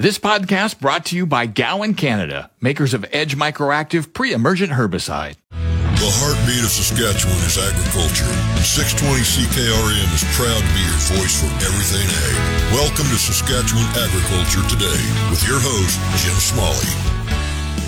This podcast brought to you by Gowan Canada, makers of Edge Microactive pre-emergent herbicide. The heartbeat of Saskatchewan is agriculture, and 620 CKRM is proud to be your voice for everything ag. Welcome to Saskatchewan Agriculture Today with your host, Jim Smalley.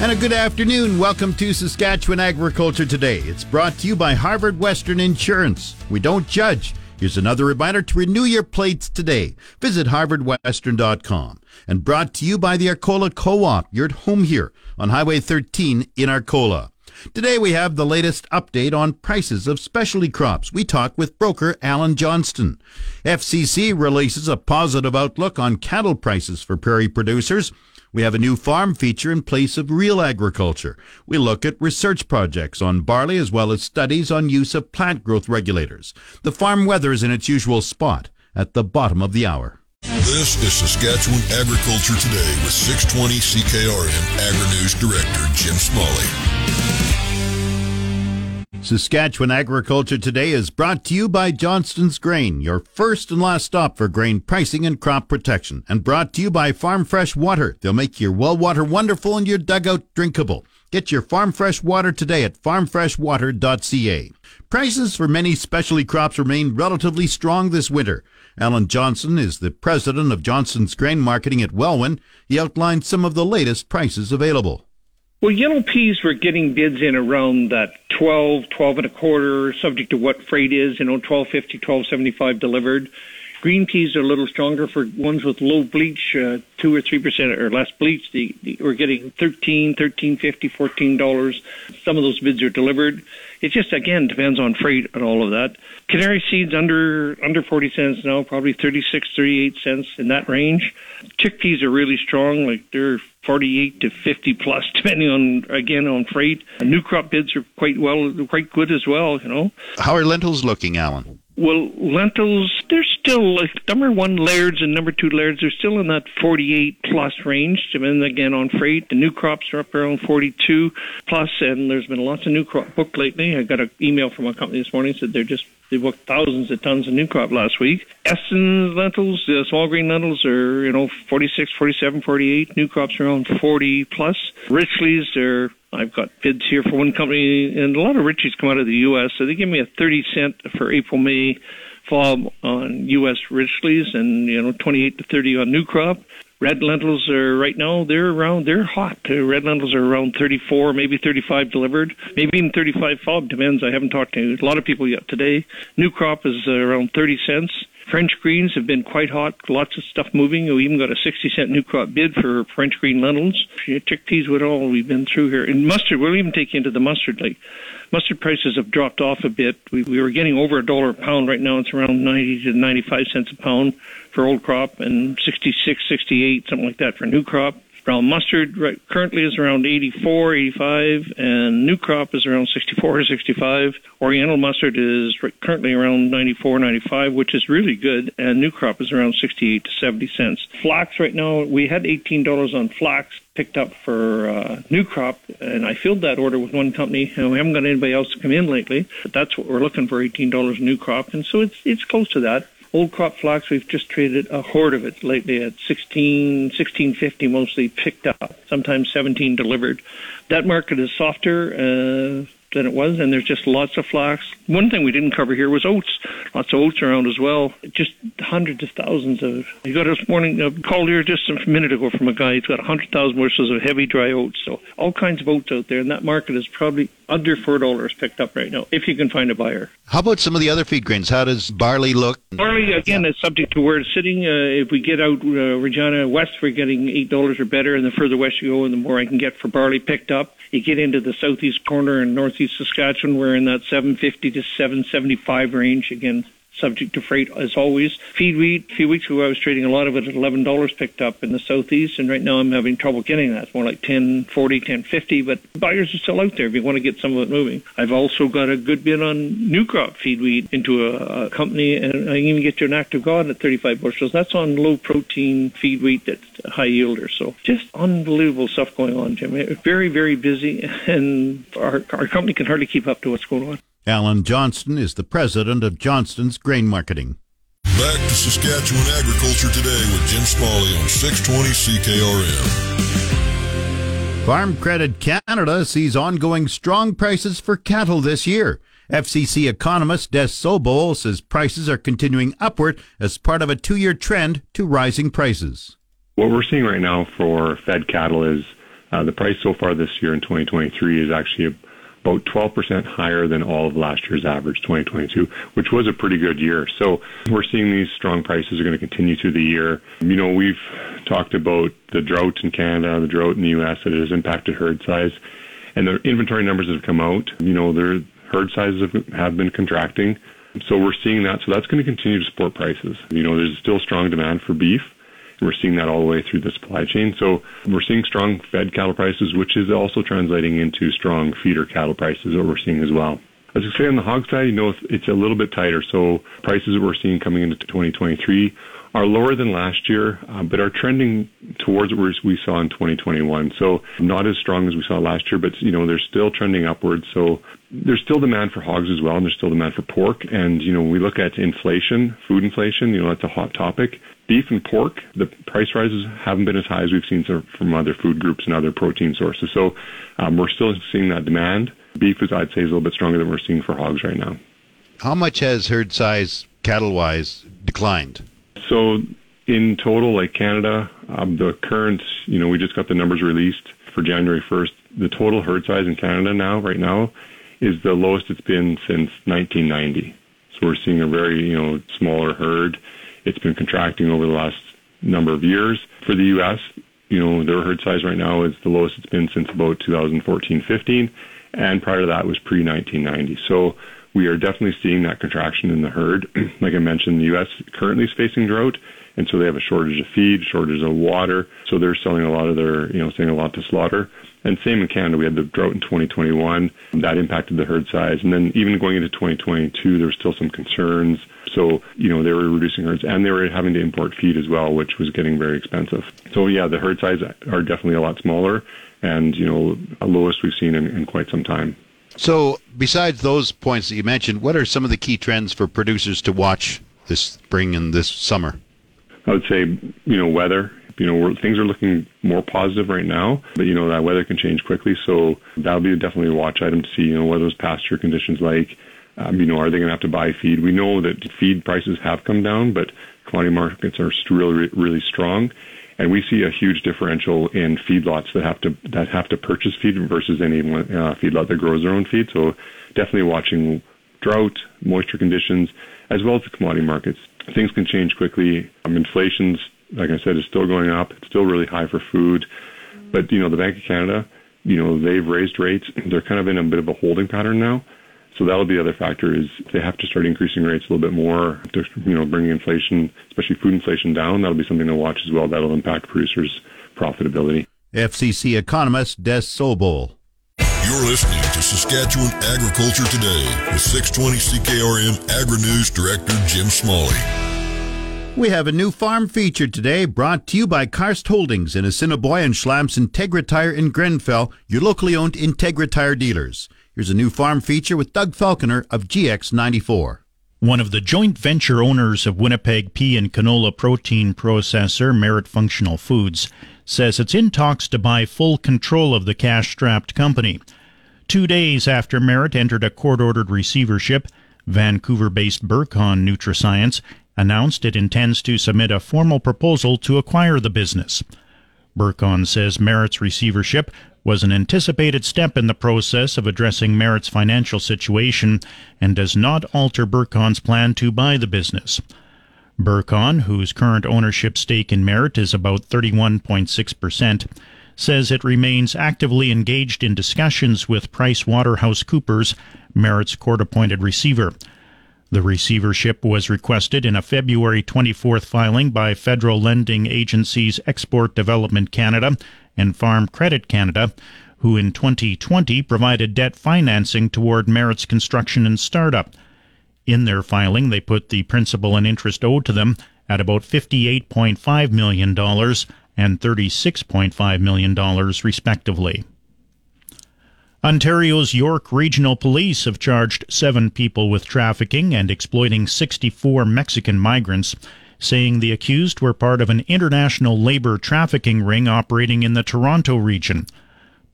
And a good afternoon. Welcome to Saskatchewan Agriculture Today. It's brought to you by Harvard Western Insurance. We don't judge. Here's another reminder to renew your plates today. Visit harvardwestern.com. And brought to you by the Arcola Co-op. You're at home here on Highway 13 in Arcola. Today we have the latest update on prices of specialty crops. We talk with broker Alan Johnston. FCC releases a positive outlook on cattle prices for prairie producers. We have a new farm feature in place of real agriculture. We look at research projects on barley as well as studies on use of plant growth regulators. The farm weather is in its usual spot at the bottom of the hour. This is Saskatchewan Agriculture Today with 620 CKRM Agri-News Director Jim Smalley. Saskatchewan Agriculture Today is brought to you by Johnston's Grain, your first and last stop for grain pricing and crop protection, and brought to you by Farm Fresh Water. They'll make your well water wonderful and your dugout drinkable. Get your Farm Fresh Water today at farmfreshwater.ca. Prices for many specialty crops remain relatively strong this winter. Alan Johnston is the president of Johnston's Grain Marketing at Welwyn. He outlined some of the latest prices available. Well, yellow peas were getting bids in around that 12, 12 and a quarter, subject to what freight is, you know, 1250, 1275 delivered. Green peas are a little stronger for ones with low bleach, uh, two or three percent or less bleach. The, the, we're getting thirteen, thirteen fifty, fourteen dollars. Some of those bids are delivered. It just again depends on freight and all of that. Canary seeds under under forty cents now, probably 36, 38 cents in that range. Chickpeas are really strong, like they're 48 to 50 plus, depending on again on freight. New crop bids are quite well, quite good as well. You know. How are lentils looking, Alan? Well, lentils, they're still like number one lairds and number two lairds. They're still in that 48 plus range. And again, on freight, the new crops are up around 42 plus, and there's been lots of new crop booked lately. I got an email from a company this morning said they're just they booked thousands of tons of new crop last week. Eston lentils, the small green lentils are, you know, 46, 47, 48. New crops are around 40 plus. Richleas are I've got bids here for one company, and a lot of Richleas come out of the U.S., so they give me a 30 cent for April, May fob on U.S. Richleas and, you know, 28 to 30 on new crop. Red lentils are right now they're around they're hot. Red lentils are around 34, maybe 35 delivered, maybe even 35 fob. Depends. I haven't talked to a lot of people yet today. New crop is around 30 cents. French greens have been quite hot. Lots of stuff moving. We even got a 60 cent new crop bid for French green lentils. Chickpeas with all we've been through here. And mustard, we'll even take you into the mustard. Like mustard prices have dropped off a bit. We, we were getting over a dollar a pound. Right now it's around 90 to 95 cents a pound for old crop and 66, 68, something like that for new crop. Brown mustard right, currently is around 84, 85, and new crop is around 64 or 65. Oriental mustard is currently around 94, 95, which is really good, and new crop is around 68 to 70 cents. Flax right now, we had $18 on flax picked up for uh, new crop, and I filled that order with one company, and we haven't got anybody else to come in lately. But that's what we're looking for: eighteen dollars new crop, and so it's it's close to that. Old crop flax, we've just traded a horde of it lately at 16, 1650 mostly picked up, sometimes 17 delivered. That market is softer. Uh, than it was, and there's just lots of flax. One thing we didn't cover here was oats. Lots of oats around as well. Just hundreds of thousands of. You got this morning a call here just a minute ago from a guy who's got hundred thousand bushels of heavy dry oats. So all kinds of oats out there, and that market is probably under four dollars picked up right now if you can find a buyer. How about some of the other feed grains? How does barley look? Barley again is subject to where it's sitting. Uh, if we get out uh, Regina West, we're getting eight dollars or better, and the further west you go, and the more I can get for barley picked up. You get into the southeast corner and northeast Saskatchewan, we're in that 750 to 775 range. Again, subject to freight as always. Feed wheat, a few weeks ago I was trading a lot of it at $11 picked up in the southeast, and right now I'm having trouble getting that. It's more like 10, 40, 10, 50, but buyers are still out there if you want to get some of it moving. I've also got a good bid on new crop feed wheat into a, a company, and I can even get you an act of God at 35 bushels. That's on low protein feed wheat that's high yielder. So just unbelievable stuff going on, Jim. Very, very busy, and our, our company can hardly keep up to what's going on. Alan Johnston is the president of Johnston's Grain Marketing. Back to Saskatchewan Agriculture Today with Jim Smalley on 620 CKRM. Farm Credit Canada sees ongoing strong prices for cattle this year. FCC economist Des Sobol says prices are continuing upward as part of a two year trend to rising prices. What we're seeing right now for fed cattle is uh, the price so far this year in 2023 is actually about 12% higher than all of last year's average, 2022, which was a pretty good year. So we're seeing these strong prices are going to continue through the year. You know, we've talked about the drought in Canada, the drought in the U.S. that has impacted herd size, and the inventory numbers that have come out. You know, their herd sizes have, have been contracting. So we're seeing that. So that's going to continue to support prices. You know, there's still strong demand for beef. We're seeing that all the way through the supply chain. So we're seeing strong fed cattle prices, which is also translating into strong feeder cattle prices that we're seeing as well. As I say on the hog side, you know, it's a little bit tighter. So prices that we're seeing coming into 2023 are lower than last year, uh, but are trending towards what we saw in 2021. So not as strong as we saw last year, but you know they're still trending upwards. So there's still demand for hogs as well, and there's still demand for pork. And you know when we look at inflation, food inflation, you know that's a hot topic beef and pork, the price rises haven't been as high as we've seen from other food groups and other protein sources. So um, we're still seeing that demand. Beef is, I'd say, is a little bit stronger than we're seeing for hogs right now. How much has herd size, cattle wise, declined? So in total, like Canada, um, the current, you know, we just got the numbers released for January 1st. The total herd size in Canada now, right now, is the lowest it's been since 1990. So we're seeing a very, you know, smaller herd. It's been contracting over the last number of years. For the U.S., you know, their herd size right now is the lowest it's been since about 2014-15, and prior to that was pre-1990. So we are definitely seeing that contraction in the herd. like I mentioned, the U.S. currently is facing drought, and so they have a shortage of feed, shortage of water. So they're selling a lot of their, you know, selling a lot to slaughter. And same in Canada, we had the drought in 2021 that impacted the herd size, and then even going into 2022, there were still some concerns. So you know they were reducing herds, and they were having to import feed as well, which was getting very expensive. So yeah, the herd size are definitely a lot smaller, and you know lowest we've seen in, in quite some time. So, besides those points that you mentioned, what are some of the key trends for producers to watch this spring and this summer? I would say, you know, weather. You know, things are looking more positive right now, but you know that weather can change quickly. So that'll be definitely a watch item to see. You know, what those pasture conditions like. Um, you know, are they going to have to buy feed? We know that feed prices have come down, but commodity markets are really, really strong, and we see a huge differential in feedlots that have to that have to purchase feed versus any uh, feedlot that grows their own feed. So definitely watching drought, moisture conditions, as well as the commodity markets. Things can change quickly. Um, inflation's, like I said, is still going up. It's still really high for food, but you know the Bank of Canada, you know they've raised rates. They're kind of in a bit of a holding pattern now. So that'll be the other factor is they have to start increasing rates a little bit more to, you know, bring inflation, especially food inflation down. That'll be something to watch as well. That'll impact producers' profitability. FCC economist Des Sobol. You're listening to Saskatchewan Agriculture Today with 620 CKRM Agri-News Director Jim Smalley. We have a new farm feature today brought to you by Karst Holdings in Assiniboia and Schlamps Integra Tire in Grenfell, your locally owned Integra Tire dealers. Here's a new farm feature with Doug Falconer of GX94. One of the joint venture owners of Winnipeg pea and canola protein processor Merit Functional Foods says it's in talks to buy full control of the cash strapped company. Two days after Merit entered a court ordered receivership, Vancouver based Burcon NutraScience announced it intends to submit a formal proposal to acquire the business. Burcon says Merit's receivership was an anticipated step in the process of addressing Merit's financial situation and does not alter Burcon's plan to buy the business. Burcon, whose current ownership stake in Merit is about 31.6%, says it remains actively engaged in discussions with Price Waterhouse Coopers, Merit's court appointed receiver. The receivership was requested in a February 24th filing by federal lending agencies Export Development Canada and Farm Credit Canada, who in 2020 provided debt financing toward Merit's construction and startup. In their filing, they put the principal and interest owed to them at about $58.5 million and $36.5 million, respectively. Ontario's York Regional Police have charged seven people with trafficking and exploiting 64 Mexican migrants, saying the accused were part of an international labor trafficking ring operating in the Toronto region.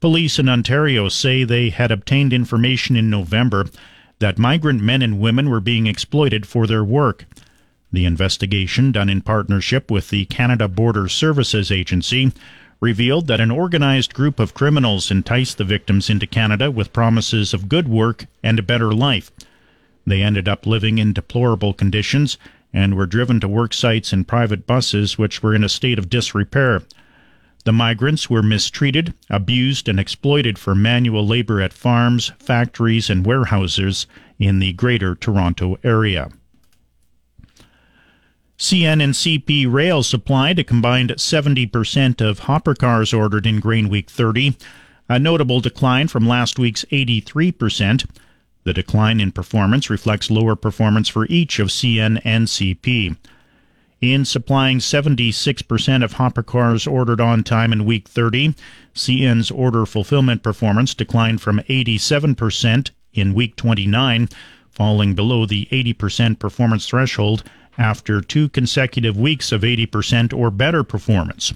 Police in Ontario say they had obtained information in November that migrant men and women were being exploited for their work. The investigation, done in partnership with the Canada Border Services Agency, revealed that an organized group of criminals enticed the victims into Canada with promises of good work and a better life. They ended up living in deplorable conditions and were driven to work sites in private buses which were in a state of disrepair. The migrants were mistreated, abused, and exploited for manual labor at farms, factories, and warehouses in the Greater Toronto Area. CN and CP Rail supplied a combined 70% of hopper cars ordered in Grain Week 30, a notable decline from last week's 83%. The decline in performance reflects lower performance for each of CN and CP. In supplying 76% of hopper cars ordered on time in week 30, CN's order fulfillment performance declined from 87% in week 29, falling below the 80% performance threshold after two consecutive weeks of 80% or better performance.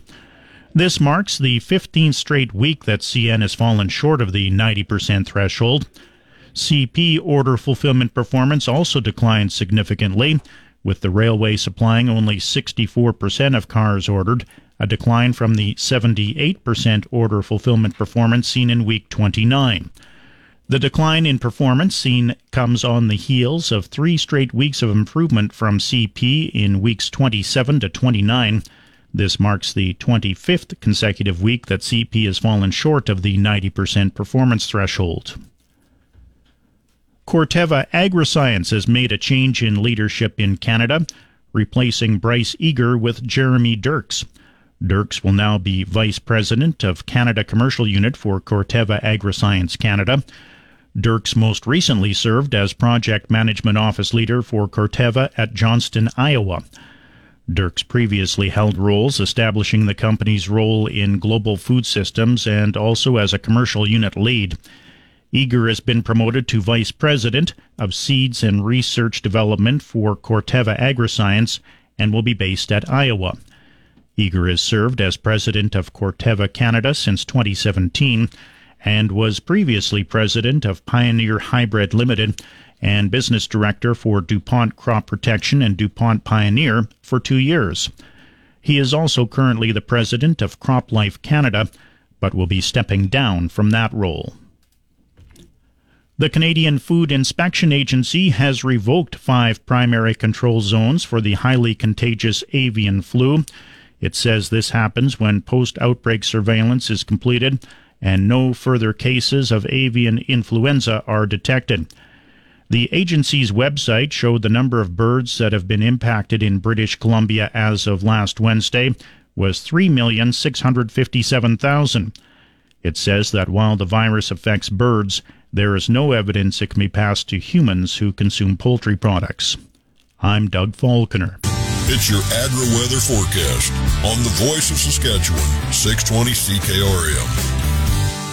This marks the 15th straight week that CN has fallen short of the 90% threshold. CP order fulfillment performance also declined significantly, with the railway supplying only 64% of cars ordered, a decline from the 78% order fulfillment performance seen in week 29. The decline in performance seen comes on the heels of three straight weeks of improvement from CP in weeks 27 to 29. This marks the 25th consecutive week that CP has fallen short of the 90% performance threshold. Corteva Agriscience has made a change in leadership in Canada, replacing Bryce Eger with Jeremy Dirks. Dirks will now be Vice President of Canada Commercial Unit for Corteva Agriscience Canada. Dirks most recently served as Project Management Office Leader for Corteva at Johnston, Iowa. Dirks previously held roles establishing the company's role in global food systems and also as a commercial unit lead. Eger has been promoted to Vice President of Seeds and Research Development for Corteva Agriscience and will be based at Iowa. Eger has served as President of Corteva Canada since 2017 and was previously president of Pioneer Hybrid Limited and business director for DuPont Crop Protection and DuPont Pioneer for two years. He is also currently the president of CropLife Canada, but will be stepping down from that role. The Canadian Food Inspection Agency has revoked five primary control zones for the highly contagious avian flu. It says this happens when post outbreak surveillance is completed and no further cases of avian influenza are detected. The agency's website showed the number of birds that have been impacted in British Columbia as of last Wednesday was 3,657,000. It says that while the virus affects birds, there is no evidence it can be passed to humans who consume poultry products. I'm Doug Falconer. It's your agri weather forecast on the voice of Saskatchewan, 620 CKRM.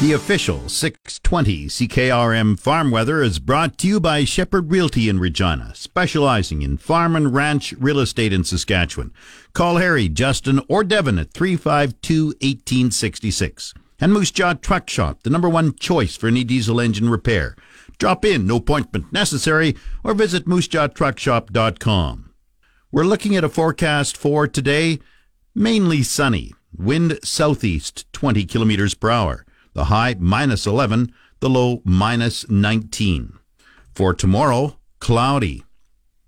The official 620 CKRM farm weather is brought to you by Shepherd Realty in Regina, specializing in farm and ranch real estate in Saskatchewan. Call Harry, Justin, or Devin at 352 1866. And Moose Jaw Truck Shop, the number one choice for any diesel engine repair. Drop in, no appointment necessary, or visit moosejawtruckshop.com. We're looking at a forecast for today, mainly sunny, wind southeast 20 kilometers per hour the high minus 11, the low minus 19. For tomorrow, cloudy.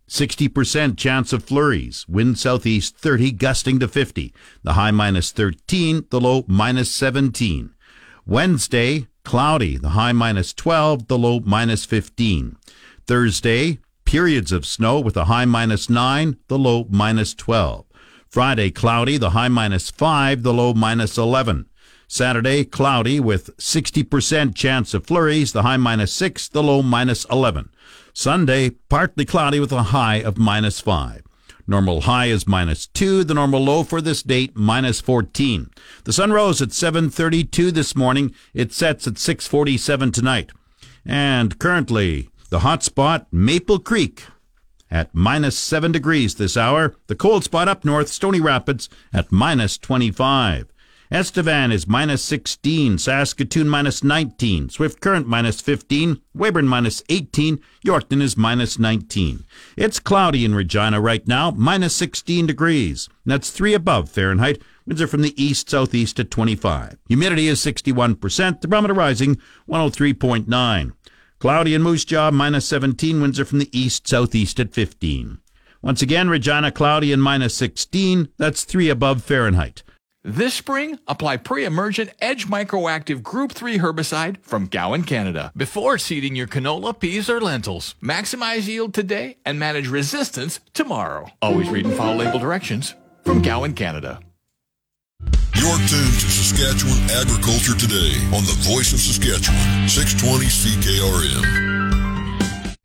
60% chance of flurries, wind southeast 30, gusting to 50, the high minus 13, the low minus 17. Wednesday, cloudy, the high minus 12, the low minus 15. Thursday, periods of snow with a high minus 9, the low minus 12. Friday, cloudy, the high minus 5, the low minus 11. Saturday, cloudy with 60% chance of flurries, the high minus 6, the low minus 11. Sunday, partly cloudy with a high of minus 5. Normal high is minus 2. The normal low for this date, minus 14. The sun rose at 7.32 this morning. It sets at 6.47 tonight. And currently, the hot spot, Maple Creek, at minus 7 degrees this hour. The cold spot up north, Stony Rapids, at minus 25. Estevan is minus 16, Saskatoon minus 19, Swift Current minus 15, Weyburn minus 18, Yorkton is minus 19. It's cloudy in Regina right now, minus 16 degrees. That's 3 above Fahrenheit. Winds are from the east southeast at 25. Humidity is 61%, thermometer rising 103.9. Cloudy in Moose Jaw, minus 17, winds are from the east southeast at 15. Once again, Regina cloudy and minus 16, that's 3 above Fahrenheit. This spring, apply pre-emergent Edge Microactive Group 3 herbicide from Gowan, Canada, before seeding your canola, peas, or lentils. Maximize yield today and manage resistance tomorrow. Always read and follow label directions from Gowan, Canada. You're tuned to Saskatchewan Agriculture Today on the Voice of Saskatchewan, 620 CKRM.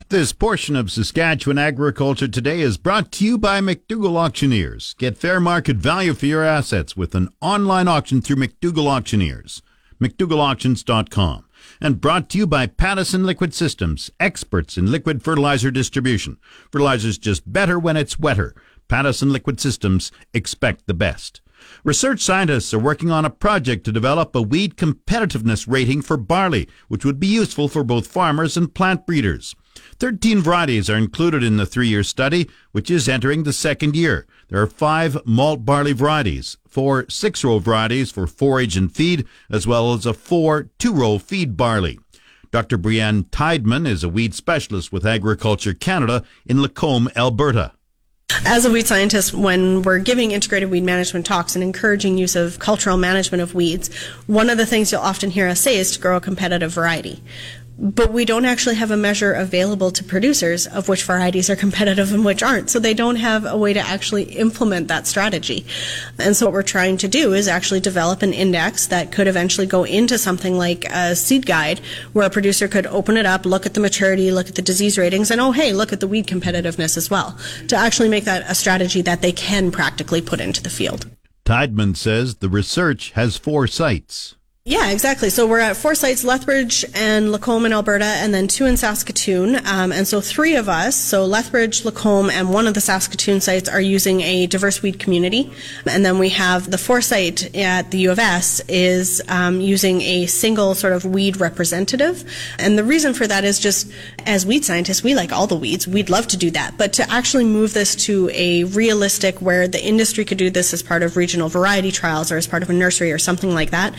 This portion of Saskatchewan Agriculture Today is brought to you by McDougall Auctioneers. Get fair market value for your assets with an online auction through McDougall Auctioneers. McDougallAuctions.com. And brought to you by Pattison Liquid Systems, experts in liquid fertilizer distribution. Fertilizer's just better when it's wetter. Pattison Liquid Systems expect the best. Research scientists are working on a project to develop a weed competitiveness rating for barley, which would be useful for both farmers and plant breeders. 13 varieties are included in the three year study, which is entering the second year. There are five malt barley varieties, four six row varieties for forage and feed, as well as a four two row feed barley. Dr. Breanne Tidemann is a weed specialist with Agriculture Canada in Lacombe, Alberta. As a weed scientist, when we're giving integrated weed management talks and encouraging use of cultural management of weeds, one of the things you'll often hear us say is to grow a competitive variety but we don't actually have a measure available to producers of which varieties are competitive and which aren't. So they don't have a way to actually implement that strategy. And so what we're trying to do is actually develop an index that could eventually go into something like a seed guide where a producer could open it up, look at the maturity, look at the disease ratings, and oh, hey, look at the weed competitiveness as well to actually make that a strategy that they can practically put into the field. Tidemann says the research has four sites. Yeah, exactly. So we're at four sites, Lethbridge and Lacombe in Alberta, and then two in Saskatoon. Um, and so three of us, so Lethbridge, Lacombe, and one of the Saskatoon sites are using a diverse weed community. And then we have the four site at the U of S is um, using a single sort of weed representative. And the reason for that is just as weed scientists, we like all the weeds. We'd love to do that. But to actually move this to a realistic where the industry could do this as part of regional variety trials or as part of a nursery or something like that,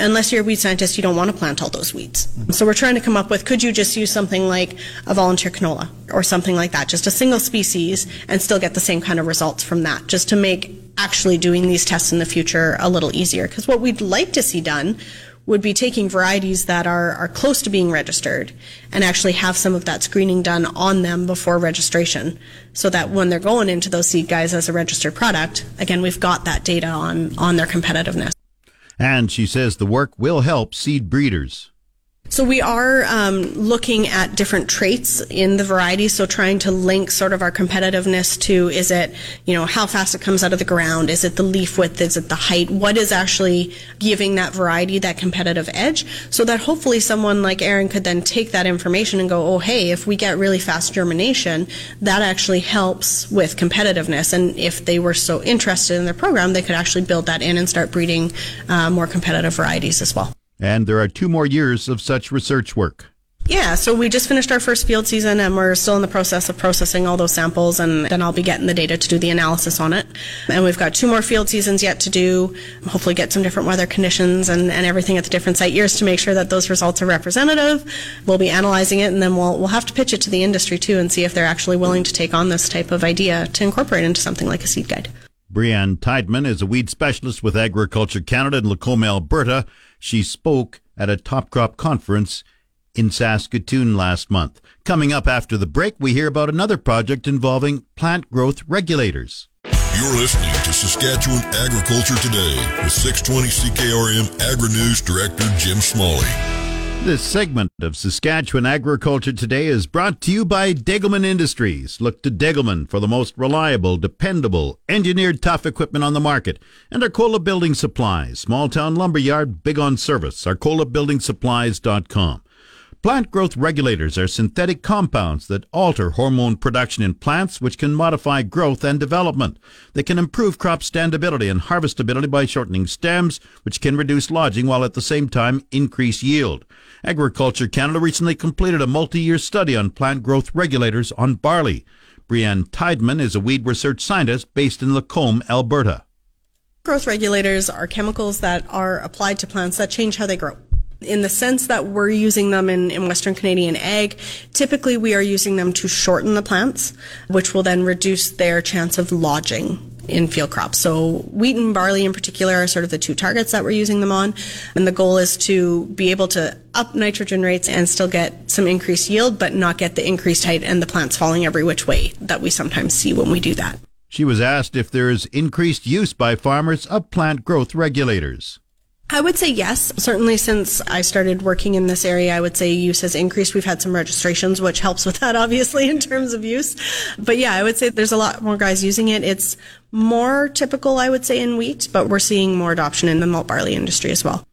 unless you're a weed scientist, you don't want to plant all those weeds. So we're trying to come up with could you just use something like a volunteer canola or something like that, just a single species, and still get the same kind of results from that, just to make actually doing these tests in the future a little easier. Because what we'd like to see done would be taking varieties that are, are close to being registered and actually have some of that screening done on them before registration so that when they're going into those seed guys as a registered product, again, we've got that data on, on their competitiveness. And she says the work will help seed breeders. So we are um, looking at different traits in the variety. So trying to link sort of our competitiveness to is it you know how fast it comes out of the ground? Is it the leaf width? Is it the height? What is actually giving that variety that competitive edge? So that hopefully someone like Aaron could then take that information and go, oh hey, if we get really fast germination, that actually helps with competitiveness. And if they were so interested in their program, they could actually build that in and start breeding uh, more competitive varieties as well. And there are two more years of such research work. Yeah, so we just finished our first field season and we're still in the process of processing all those samples and then I'll be getting the data to do the analysis on it. And we've got two more field seasons yet to do, hopefully get some different weather conditions and, and everything at the different site years to make sure that those results are representative. We'll be analyzing it and then we'll, we'll have to pitch it to the industry too and see if they're actually willing to take on this type of idea to incorporate into something like a seed guide. Breanne Tidemann is a weed specialist with Agriculture Canada in Lacombe, Alberta. She spoke at a top crop conference in Saskatoon last month. Coming up after the break, we hear about another project involving plant growth regulators. You're listening to Saskatchewan Agriculture Today with 620 CKRM Agri News Director Jim Smalley. This segment of Saskatchewan Agriculture Today is brought to you by Degelman Industries. Look to Degelman for the most reliable, dependable, engineered tough equipment on the market. And Arcola Building Supplies, small town lumber yard, big on service. ArcolaBuildingSupplies.com. Plant growth regulators are synthetic compounds that alter hormone production in plants, which can modify growth and development. They can improve crop standability and harvestability by shortening stems, which can reduce lodging while at the same time increase yield. Agriculture Canada recently completed a multi-year study on plant growth regulators on barley. Breanne Tidemann is a weed research scientist based in Lacombe, Alberta. Growth regulators are chemicals that are applied to plants that change how they grow in the sense that we're using them in, in Western Canadian ag, typically we are using them to shorten the plants, which will then reduce their chance of lodging in field crops. So wheat and barley in particular are sort of the two targets that we're using them on. And the goal is to be able to up nitrogen rates and still get some increased yield, but not get the increased height and the plants falling every which way that we sometimes see when we do that. She was asked if there is increased use by farmers of plant growth regulators. I would say yes. Certainly, since I started working in this area, I would say use has increased. We've had some registrations, which helps with that, obviously, in terms of use. But yeah, I would say there's a lot more guys using it. It's more typical, I would say, in wheat, but we're seeing more adoption in the malt barley industry as well.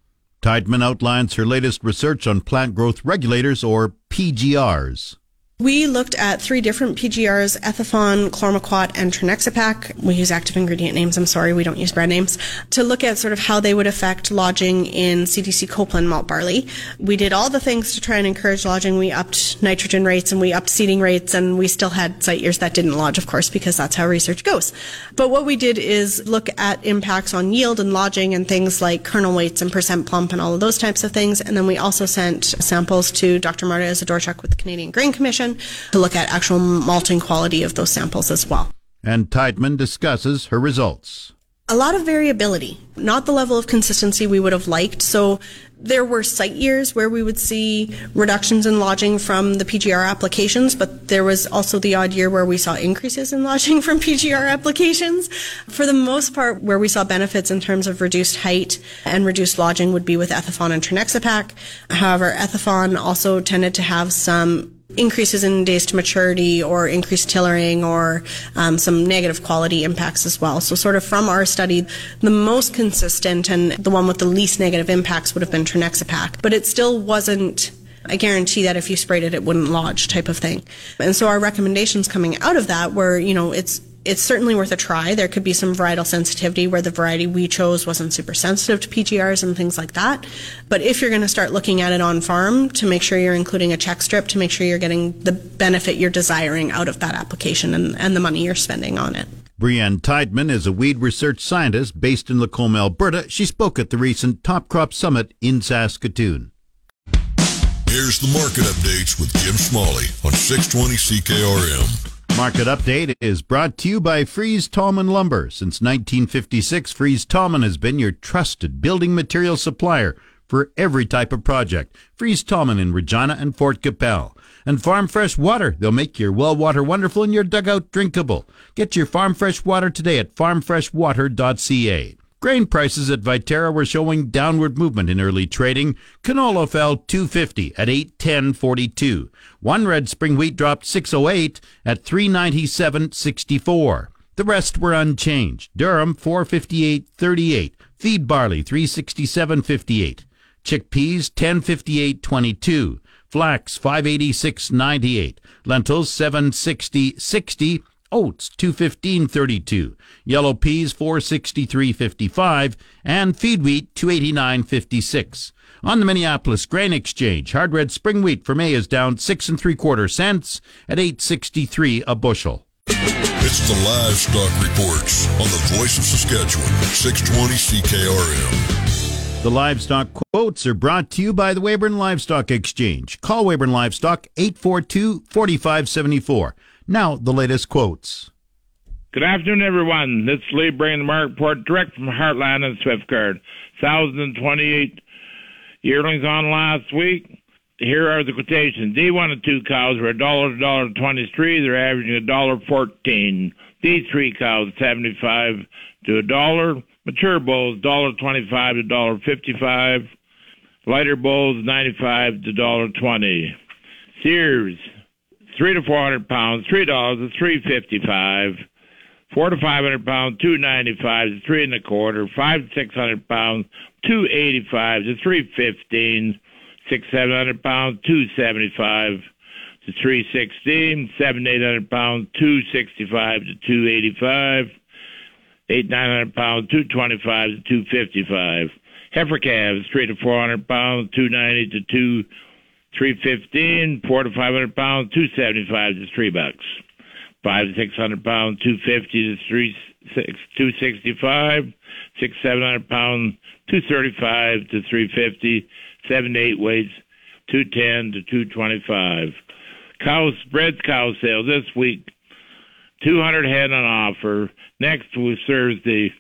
Tidemann outlines her latest research on plant growth regulators, or PGRs. We looked at three different PGRs, Ethephon, Chlormequat, and Trinexapac. We use active ingredient names, I'm sorry, we don't use brand names, to look at sort of how they would affect lodging in CDC Copeland malt barley. We did all the things to try and encourage lodging. We upped nitrogen rates and we upped seeding rates, and we still had site years that didn't lodge, of course, because that's how research goes. But what we did is look at impacts on yield and lodging and things like kernel weights and percent plump and all of those types of things. And then we also sent samples to Dr. Marta Izydorczyk with the Canadian Grain Commission to look at actual malting quality of those samples as well. And Tidemann discusses her results. A lot of variability, not the level of consistency we would have liked. So there were site years where we would see reductions in lodging from the PGR applications, but there was also the odd year where we saw increases in lodging from PGR applications. For the most part, where we saw benefits in terms of reduced height and reduced lodging would be with Ethephon and Trinexapac. However, Ethephon also tended to have some increases in days to maturity or increased tillering or um, some negative quality impacts as well. So, sort of from our study, the most consistent and the one with the least negative impacts would have been Trinexapac, but it still wasn't a guarantee that if you sprayed it, it wouldn't lodge type of thing. And so our recommendations coming out of that were, you know, it's it's certainly worth a try. There could be some varietal sensitivity where the variety we chose wasn't super sensitive to PGRs and things like that. But if you're going to start looking at it on farm, to make sure you're including a check strip to make sure you're getting the benefit you're desiring out of that application and, and the money you're spending on it. Breanne Tidemann is a weed research scientist based in Lacombe, Alberta. She spoke at the recent Top Crop Summit in Saskatoon. Here's the market updates with Jim Smalley on 620 CKRM. Market Update is brought to you by Fries Tallman Lumber. Since 1956, Fries Tallman has been your trusted building material supplier for every type of project. Fries Tallman in Regina and Fort Qu'Appelle. And Farm Fresh Water. They'll make your well water wonderful and your dugout drinkable. Get your Farm Fresh Water today at farmfreshwater.ca. Grain prices at Viterra were showing downward movement in early trading. Canola fell 250 at 810.42. One red spring wheat dropped 608 at 397.64. The rest were unchanged. Durum 458.38. Feed barley 367.58. Chickpeas 1058.22. Flax 586.98. Lentils 760.60 oats 215.32, yellow peas 463.55, and feed wheat 289.56. On the Minneapolis Grain Exchange, hard red spring wheat for May is down six and three quarter cents at 863 a bushel. It's the livestock reports on the Voice of Saskatchewan, 620 CKRM. The livestock quotes are brought to you by the Weyburn Livestock Exchange. Call Weyburn Livestock 842 4574. Now, the latest quotes. Good afternoon, everyone. This is Lee bringing the market report direct from Heartland and Swiftcurrent. 1,028 yearlings on last week. here are the quotations. D1 and 2 cows were a dollar to dollar 23. They're averaging a dollar 14. D3 cows 75 to a dollar. Mature bulls dollar 25 to dollar 55. Lighter bulls 95 to dollar 20. Three to 400 pounds, three dollars to 355. Four to 500 pounds, 295 to three and a quarter. Five to 600 pounds, 285 to 315 six seven hundred pounds, two seventy five to three sixteen, seven eight hundred pounds, two sixty five to two eighty five, eight nine hundred pounds, two twenty five to two fifty five. Heifer calves, three to four hundred pounds, two ninety to two three fifteen, four to five hundred pounds, two seventy five to three bucks. Five to six hundred pounds, two fifty to three six two sixty five, six seven hundred pounds, two thirty five to three fifty seven to eight weights, 210 to 225. Cows, spreads cow sale this week, 200 head on offer. Next was Thursday,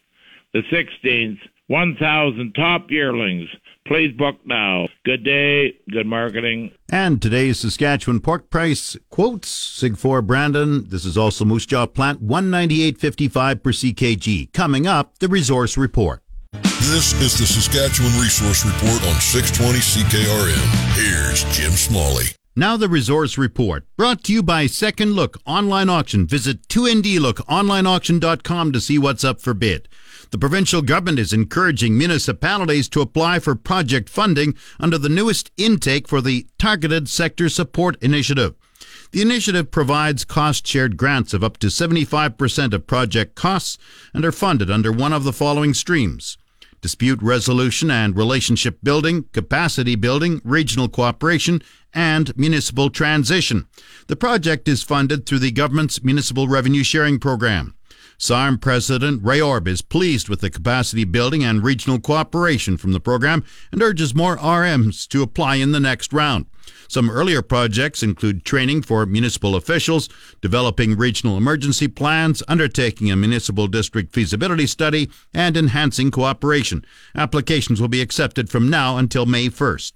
the 16th, 1,000 top yearlings. Please book now. Good day, good marketing. And today's Saskatchewan pork price quotes Sig 4 Brandon. This is also Moose Jaw Plant 198.55 per CKG. Coming up, the resource report. This is the Saskatchewan Resource Report on 620 CKRM. Here's Jim Smalley. Now the resource report, brought to you by Second Look Online Auction. Visit 2ndlookonlineauction.com to see what's up for bid. The provincial government is encouraging municipalities to apply for project funding under the newest intake for the Targeted Sector Support Initiative. The initiative provides cost shared grants of up to 75% of project costs and are funded under one of the following streams dispute resolution and relationship building, capacity building, regional cooperation, and municipal transition. The project is funded through the government's municipal revenue sharing program. SARM President Ray Orb is pleased with the capacity building and regional cooperation from the program and urges more RMs to apply in the next round. Some earlier projects include training for municipal officials, developing regional emergency plans, undertaking a municipal district feasibility study, and enhancing cooperation. Applications will be accepted from now until May 1st.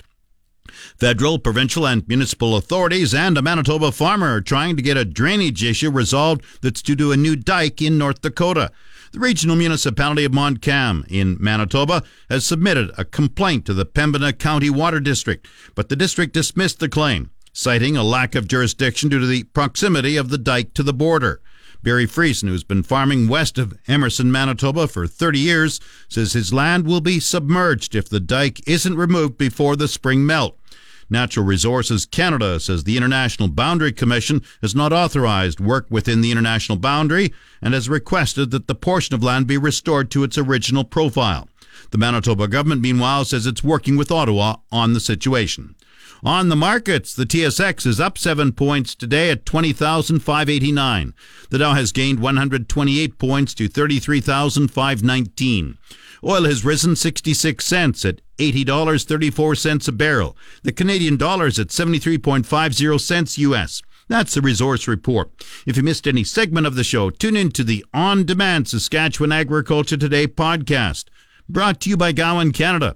Federal, provincial, and municipal authorities and a Manitoba farmer are trying to get a drainage issue resolved that's due to a new dike in North Dakota. The regional municipality of Montcalm in Manitoba has submitted a complaint to the Pembina County Water District, but the district dismissed the claim, citing a lack of jurisdiction due to the proximity of the dike to the border. Barry Friesen, who's been farming west of Emerson, Manitoba for 30 years, says his land will be submerged if the dike isn't removed before the spring melt. Natural Resources Canada says the International Boundary Commission has not authorized work within the international boundary and has requested that the portion of land be restored to its original profile. The Manitoba government, meanwhile, says it's working with Ottawa on the situation. On the markets, the TSX is up 7 points today at 20,589. The Dow has gained 128 points to 33,519. Oil has risen 66 cents at $80.34 a barrel. The Canadian dollar is at 73.50 cents US. That's the resource report. If you missed any segment of the show, tune in to the On Demand Saskatchewan Agriculture Today podcast, brought to you by Gowan Canada.